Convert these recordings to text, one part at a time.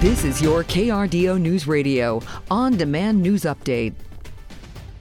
This is your KRDO News Radio on demand news update.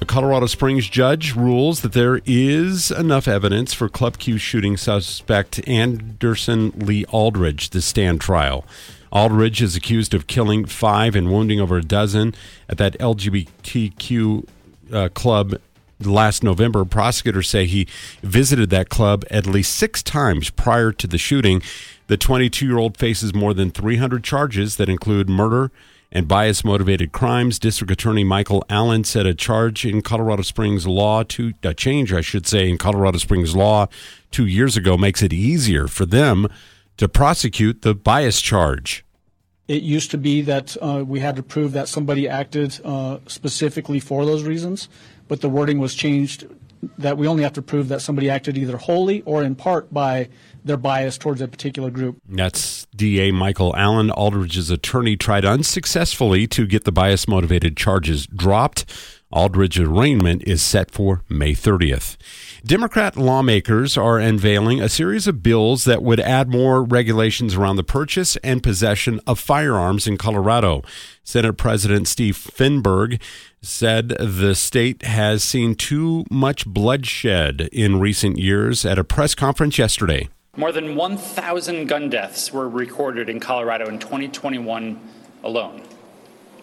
A Colorado Springs judge rules that there is enough evidence for Club Q shooting suspect Anderson Lee Aldrich to stand trial. Aldrich is accused of killing five and wounding over a dozen at that LGBTQ uh, club last November. Prosecutors say he visited that club at least six times prior to the shooting. The 22 year old faces more than 300 charges that include murder and bias motivated crimes. District Attorney Michael Allen said a charge in Colorado Springs law to a change, I should say, in Colorado Springs law two years ago makes it easier for them to prosecute the bias charge. It used to be that uh, we had to prove that somebody acted uh, specifically for those reasons, but the wording was changed that we only have to prove that somebody acted either wholly or in part by their bias towards a particular group. That's DA Michael Allen. Aldrich's attorney tried unsuccessfully to get the bias motivated charges dropped. Aldrich's arraignment is set for May 30th. Democrat lawmakers are unveiling a series of bills that would add more regulations around the purchase and possession of firearms in Colorado. Senate President Steve Fenberg said the state has seen too much bloodshed in recent years at a press conference yesterday. More than 1,000 gun deaths were recorded in Colorado in 2021 alone.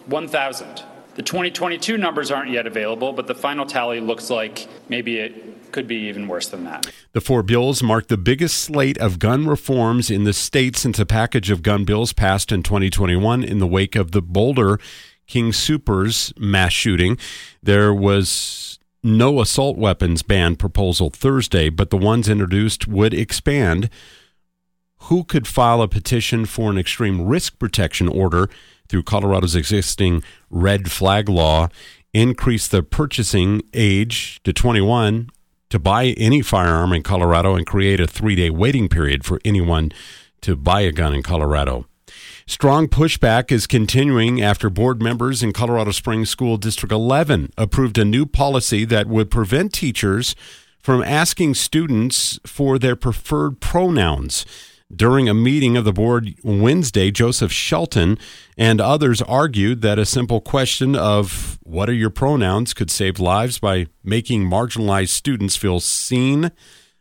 1,000. The 2022 numbers aren't yet available, but the final tally looks like maybe it could be even worse than that. The four bills mark the biggest slate of gun reforms in the state since a package of gun bills passed in 2021 in the wake of the Boulder King Supers mass shooting. There was no assault weapons ban proposal Thursday, but the ones introduced would expand who could file a petition for an extreme risk protection order through Colorado's existing red flag law, increase the purchasing age to 21 to buy any firearm in Colorado, and create a three day waiting period for anyone to buy a gun in Colorado. Strong pushback is continuing after board members in Colorado Springs School District 11 approved a new policy that would prevent teachers from asking students for their preferred pronouns. During a meeting of the board Wednesday, Joseph Shelton and others argued that a simple question of what are your pronouns could save lives by making marginalized students feel seen,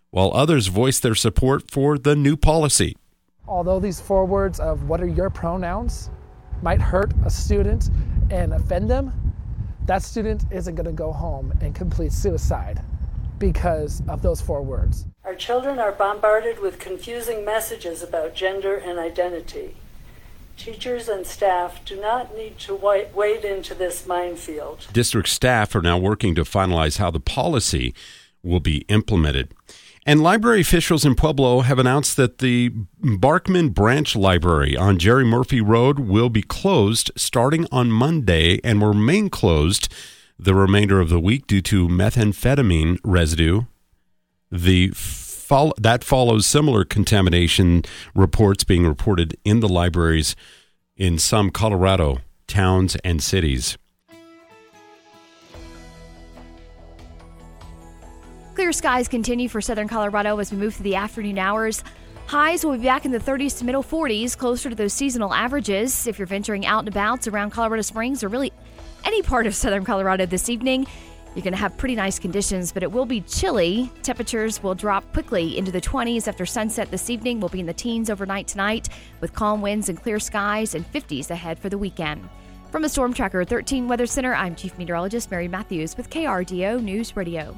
while others voiced their support for the new policy. Although these four words of what are your pronouns might hurt a student and offend them, that student isn't going to go home and complete suicide because of those four words. Our children are bombarded with confusing messages about gender and identity. Teachers and staff do not need to wade into this minefield. District staff are now working to finalize how the policy will be implemented. And library officials in Pueblo have announced that the Barkman Branch Library on Jerry Murphy Road will be closed starting on Monday and will remain closed the remainder of the week due to methamphetamine residue. The that follows similar contamination reports being reported in the libraries in some Colorado towns and cities. Clear skies continue for southern Colorado as we move through the afternoon hours. Highs will be back in the 30s to middle 40s, closer to those seasonal averages. If you're venturing out and about around Colorado Springs or really any part of southern Colorado this evening, you're going to have pretty nice conditions, but it will be chilly. Temperatures will drop quickly into the 20s after sunset this evening. We'll be in the teens overnight tonight with calm winds and clear skies and 50s ahead for the weekend. From the Storm Tracker 13 Weather Center, I'm Chief Meteorologist Mary Matthews with KRDO News Radio.